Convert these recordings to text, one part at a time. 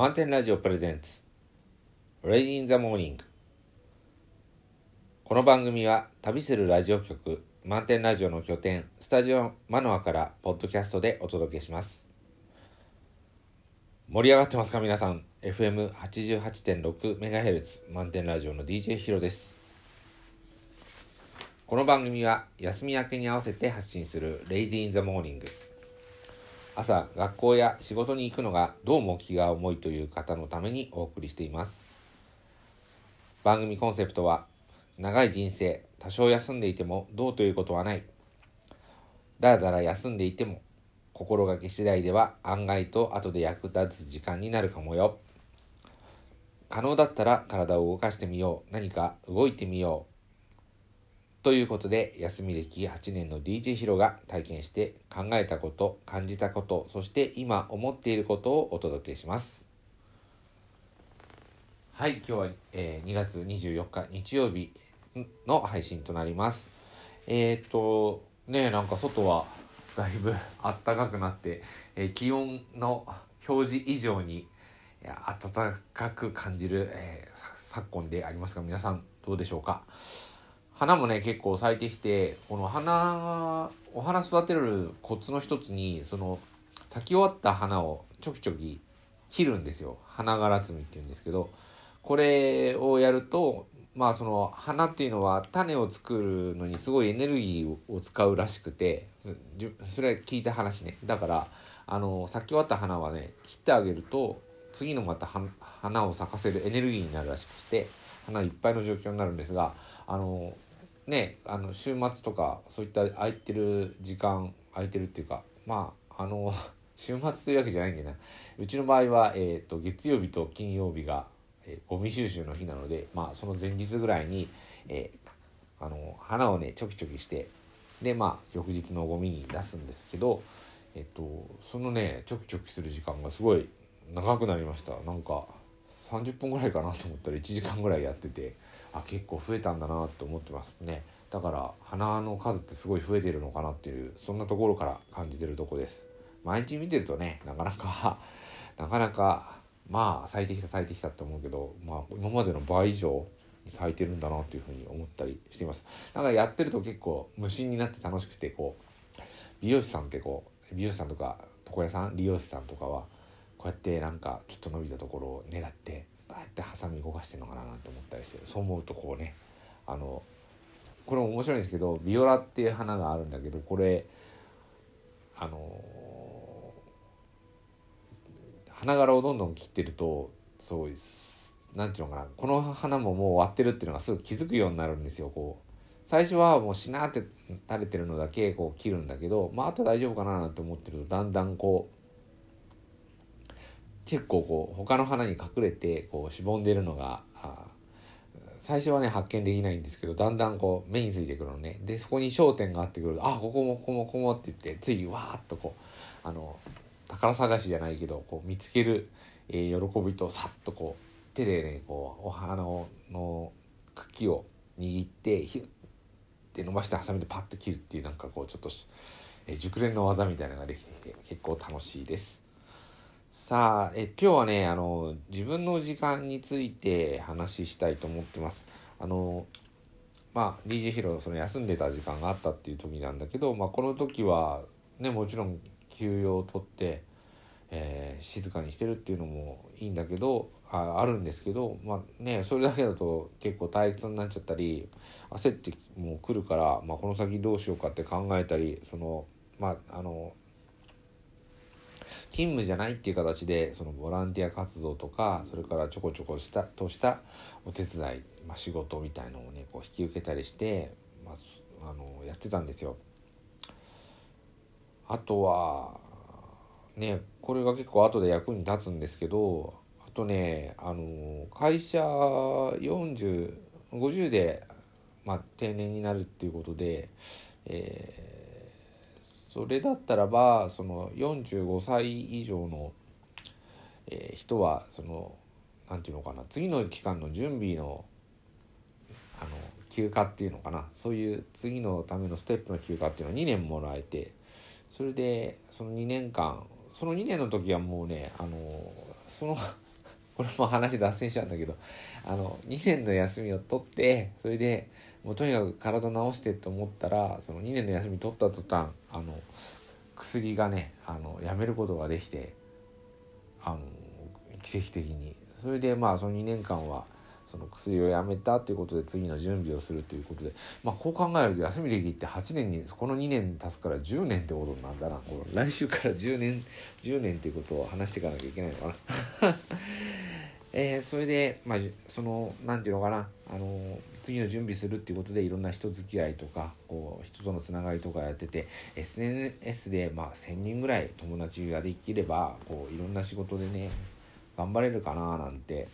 満点ラジオ presents。 Late in the Morning この番組は旅するラジオ局満点ラジオの拠点スタジオマノアからポッドキャストでお届けします。盛り上がってますか皆さん？FM88.6MHz 満点ラジオの DJ ヒロです。この番組は休み明けに合わせて発信する Late in the Morning朝学校や仕事に行くのがどうも気が重いという方のためにお送りしています。番組コンセプトは長い人生多少休んでいてもどうということはない。だらだら休んでいても心がけ次第では案外と後で役立つ時間になるかもよ。可能だったら体を動かしてみよう。何か動いてみよう。ということで、休み歴8年の DJ ヒロが体験して考えたこと、感じたこと、そして今思っていることをお届けします。はい、今日は、えー、2月24日日曜日の配信となります。えっ、と、ねなんか外はだいぶ暖かくなって、えー、気温の表示以上に暖かく感じる、えー、昨今でありますが、皆さんどうでしょうか？花もね結構咲いてきてこの花お花育てるコツの一つにその咲き終わった花をちょきちょき切るんですよ。花がら摘みっていうんですけどこれをやるとまあその花っていうのは種を作るのにすごいエネルギーを使うらしくてそれは聞いた話ね。だからあの咲き終わった花はね切ってあげると次のまた花を咲かせるエネルギーになるらしくして花いっぱいの状況になるんですがあのねあの週末とかそういった空いてる時間空いてるっていうかまああの 週末というわけじゃないんだよなうちの場合は、えーと、月曜日と金曜日が、えー、ゴミ収集の日なので、まあ、その前日ぐらいに、えー、あの花をねちょきちょきしてでまあ翌日のゴミに出すんですけど、えっ、ー、と、そのねちょきちょきする時間がすごい長くなりましたなんか30分ぐらいかなと思ったら1時間ぐらいやってて。あ結構増えたんだなって思ってますね。だから花の数ってすごい増えてるのかなっていうそんなところから感じてるとこです。毎日見てるとねなかなか なかなかまあ咲いてきた咲いてきたって思うけどまあ今までの倍以上に咲いてるんだなっていうふうに思ったりしています。だからやってると結構無心になって楽しくてこう美容師さんってこう美容師さんとか床屋さん理容師さんとかはこうやってなんかちょっと伸びたところを狙ってああやってハサミ動かしてるのかなと思ったりしてそう思うとこうねあのこれも面白いんですけどビオラっていう花があるんだけどこれあの花柄をどんどん切ってるとそうなんていうのかなこの花ももう終わってるっていうのがすぐ気づくようになるんですよこう。最初はもうしなって垂れてるのだけこう切るんだけどまああと大丈夫かななんて思ってるとだんだんこう結構こう他の花に隠れてこうしぼんでるのが最初はね発見できないんですけどだんだんこう目についてくるのねでそこに焦点があってくるとあここもここもここもって言ってついわーっとこうあの宝探しじゃないけどこう見つける、えー、喜びとさっとこう手でねこうお花の茎を握ってヒュッて伸ばしてハサミでパッと切るっていうなんかこうちょっと、えー、熟練の技みたいなのができてきて結構楽しいです。さあ、え今日はね、あの、自分の時間について話したいと思ってます。あの、まあ、DJ ヒロ、その休んでた時間があったっていう時なんだけど、まあ、この時は、ね、もちろん休養を取って、えー、静かにしてるっていうのもいいんだけど、ああるんですけど、まあね、それだけだと結構退屈になっちゃったり、焦ってもう来るから、まあ、この先どうしようかって考えたり、その、まあ、あの、勤務じゃないっていう形でそのボランティア活動とかそれからちょこちょこしたとしたお手伝い、まあ、仕事みたいのをねこう引き受けたりして、まあ、あのやってたんですよ。あとはねこれが結構後で役に立つんですけどあとねあの会社4050で、まあ、定年になるっていうことで、えーそれだったらばその45歳以上の、えー、人はその何て言うのかな次の期間の準備のあの休暇っていうのかなそういう次のためのステップの休暇っていうのは2年もらえてそれでその2年間その2年の時はもうねあのそのこれも話脱線しちゃうんだけどあの2年の休みを取ってそれでもうとにかく体治してと思ったらその2年の休み取った途端あの薬がねあのやめることができてあの奇跡的にそれでまあその2年間はその薬をやめたということで次の準備をするということで、まあ、こう考えると休みできって8年にこの2年経つから10年ってことなんだなこの来週から10年10年っていうことを話していかなきゃいけないのかな。えー、それで、まあ、その何て言うのかなあの次の準備するっていうことでいろんな人付き合いとかこう人とのつながりとかやってて SNS で、まあ、1,000人ぐらい友達ができればこういろんな仕事でね頑張れるかななんて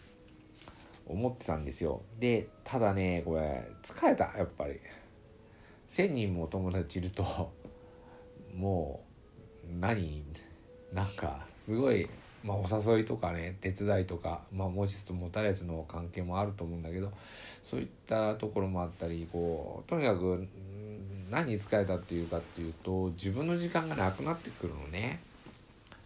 思ってたんですよ。でただねこれ疲れたやっぱり。1,000人も友達いるともう何？なんかすごい、まあ、お誘いとかね手伝いとか、まあ、持ちつと持たれつの関係もあると思うんだけどそういったところもあったりこうとにかく何に疲れたっていうかっていうと自分の時間がなくなってくるのね。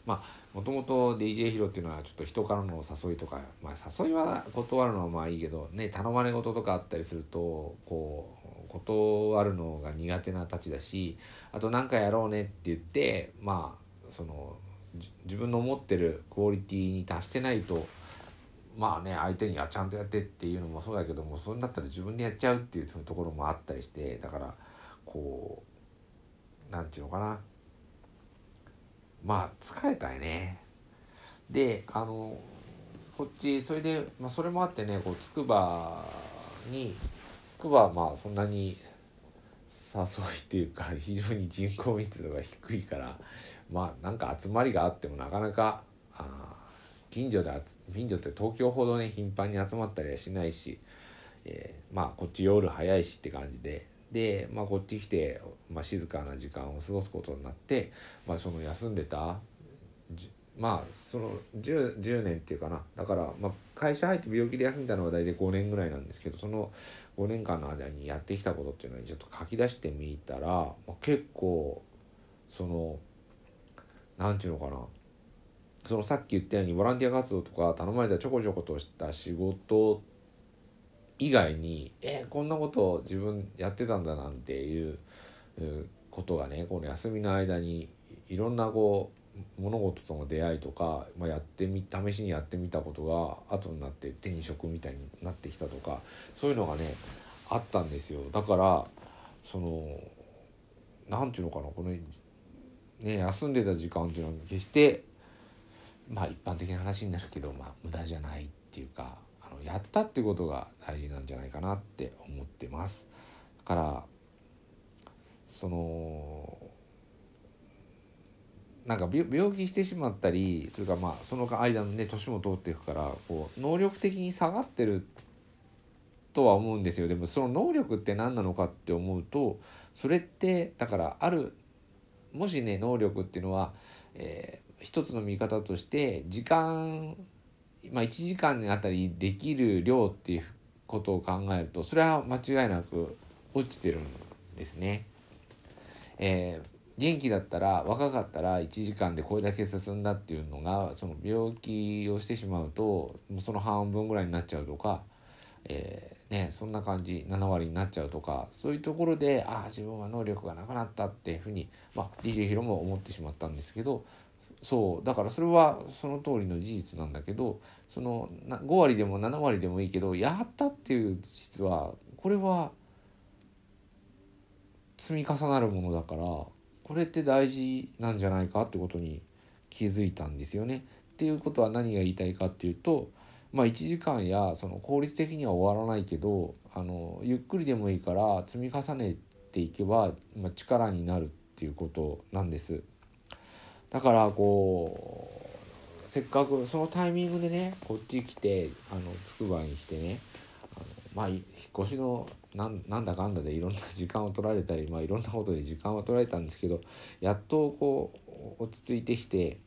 まあもともと DJ ヒロっていうのはちょっと人からの誘いとか、まあ、誘いは断るのはまあいいけどね頼まれ事とかあったりするとこう断るのが苦手なたちだしあと何かやろうねって言ってまあその自分の思ってるクオリティに達してないとまあね相手にはちゃんとやってっていうのもそうだけどもそれだったら自分でやっちゃうっていうそういうところもあったりしてだからこう何て言うのかな。まあ疲れたよね。であのこっちそれで、まあ、それもあってねこうつくばにつくばはまあそんなに誘いっていうか非常に人口密度が低いからまあなんか集まりがあってもなかなかあ近所で近所って東京ほどね頻繁に集まったりはしないし、えー、まあこっち夜早いしって感じで。で、まあ、こっち来て、まあ、静かな時間を過ごすことになって、まあ、その休んでたまあその 10, 10年っていうかな。だから、まあ、会社入って病気で休んだのは大体5年ぐらいなんですけどその5年間の間にやってきたことっていうのにちょっと書き出してみたら、まあ、結構その何て言うのかな。そのさっき言ったようにボランティア活動とか頼まれたちょこちょことした仕事以外にえー、こんなこと自分やってたんだなんていうことがねこの休みの間にいろんなこう物事との出会いとか、まあ、やってみ試しにやってみたことが後になって手に職みたいになってきたとかそういうのがねあったんですよ。だからその何て言うのかなこのね休んでた時間っていうのは決してまあ一般的な話になるけどまあ無駄じゃないっていうかあのやったってことが大事なんじゃないかなって思ってます。だからそのなんか病気してしまったりそれからまあその間のね年も通っていくからこう能力的に下がってるとは思うんですよ。でもその能力って何なのかって思うとそれってだからあるもしね能力っていうのは、えー、一つの見方として時間まあ、1時間にあたりできる量っていうことを考えるとそれは間違いなく落ちてるんですね。えー、元気だったら若かったら1時間でこれだけ進んだっていうのがその病気をしてしまうとその半分ぐらいになっちゃうとか、えー、ね、そんな感じ7割になっちゃうとかそういうところでああ自分は能力がなくなったっていうふうに、まあ、DJ ヒロも思ってしまったんですけどそうだからそれはその通りの事実なんだけどその5割でも7割でもいいけどやったっていう実はこれは積み重なるものだからこれって大事なんじゃないかってことに気づいたんですよね。っていうことは何が言いたいかっていうとまあ1時間やその効率的には終わらないけどあのゆっくりでもいいから積み重ねていけば、まあ、力になるっていうことなんです。だからこうせっかくそのタイミングでねこっち来てあのつくばに来てねあのまあ引っ越しのなんなんだかんだでいろんな時間を取られたり、まあ、いろんなことで時間は取られたんですけどやっとこう落ち着いてきて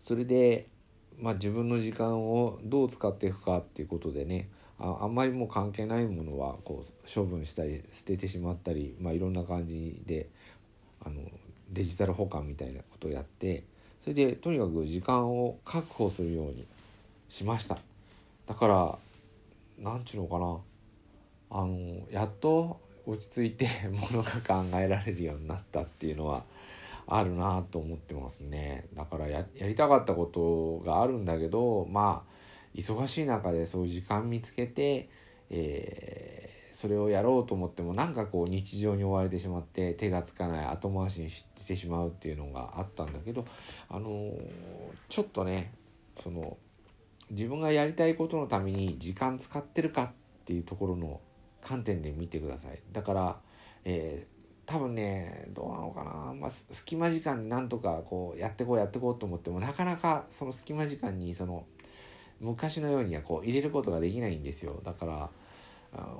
それで、まあ、自分の時間をどう使っていくかっていうことでねああんまりもう関係ないものはこう処分したり捨ててしまったり、まあ、いろんな感じであのデジタル保管みたいなことをやってそれでとにかく時間を確保するようにしました。だからなんちゅうのかな。あのやっと落ち着いて ものが考えられるようになったっていうのはあるなと思ってますね。だからやりたかったことがあるんだけどまあ忙しい中でそういう時間見つけて、えー、それをやろうと思ってもなんかこう日常に追われてしまって手がつかない後回しにしてしまうっていうのがあったんだけどあのー、ちょっとねその自分がやりたいことのために時間使ってるかっていうところの観点で見てください。だから、えー、多分ねどうなのかな、まあ、隙間時間になんとかこうやってこうやってこうと思ってもなかなかその隙間時間にその昔のようにはこう入れることができないんですよ。だから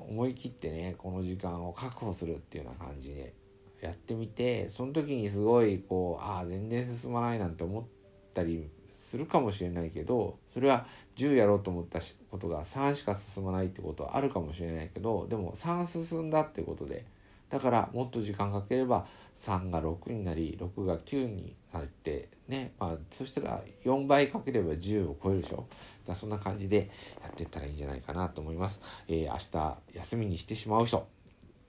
思い切ってねこの時間を確保するっていうような感じでやってみてその時にすごいこうああ全然進まないなんて思ったりするかもしれないけどそれは10やろうと思ったことが3しか進まないってことはあるかもしれないけどでも3進んだってことでだからもっと時間かければ3が6になり6が9になってね、まあ、そしたら4倍かければ10を超えるでしょだそんな感じでやっていったらいいんじゃないかなと思います。えー、明日休みにしてしまう人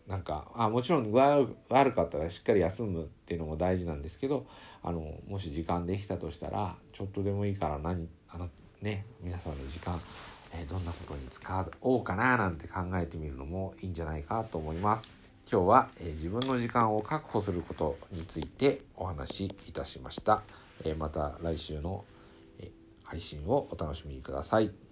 なんかあもちろん具合悪かったらしっかり休むっていうのも大事なんですけどあのもし時間できたとしたらちょっとでもいいから何あのね皆さんの時間、えー、どんなことに使おうかななんて考えてみるのもいいんじゃないかと思います。今日は、えー、自分の時間を確保することについてお話しいたしました。えー、また来週の配信をお楽しみください。